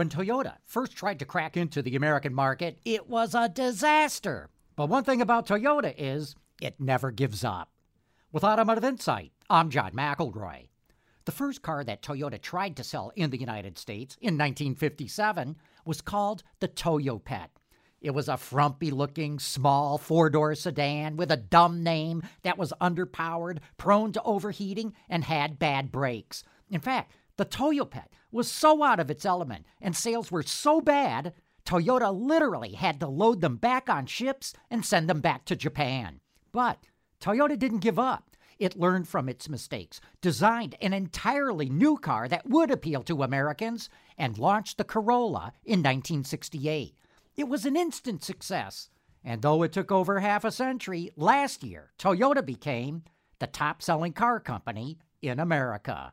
When Toyota first tried to crack into the American market, it was a disaster. But one thing about Toyota is it never gives up. With Automotive Insight, I'm John McElroy. The first car that Toyota tried to sell in the United States in 1957 was called the Toyopet. It was a frumpy looking, small four door sedan with a dumb name that was underpowered, prone to overheating, and had bad brakes. In fact, the Toyopet was so out of its element and sales were so bad, Toyota literally had to load them back on ships and send them back to Japan. But Toyota didn't give up. It learned from its mistakes, designed an entirely new car that would appeal to Americans, and launched the Corolla in 1968. It was an instant success, and though it took over half a century, last year Toyota became the top selling car company in America.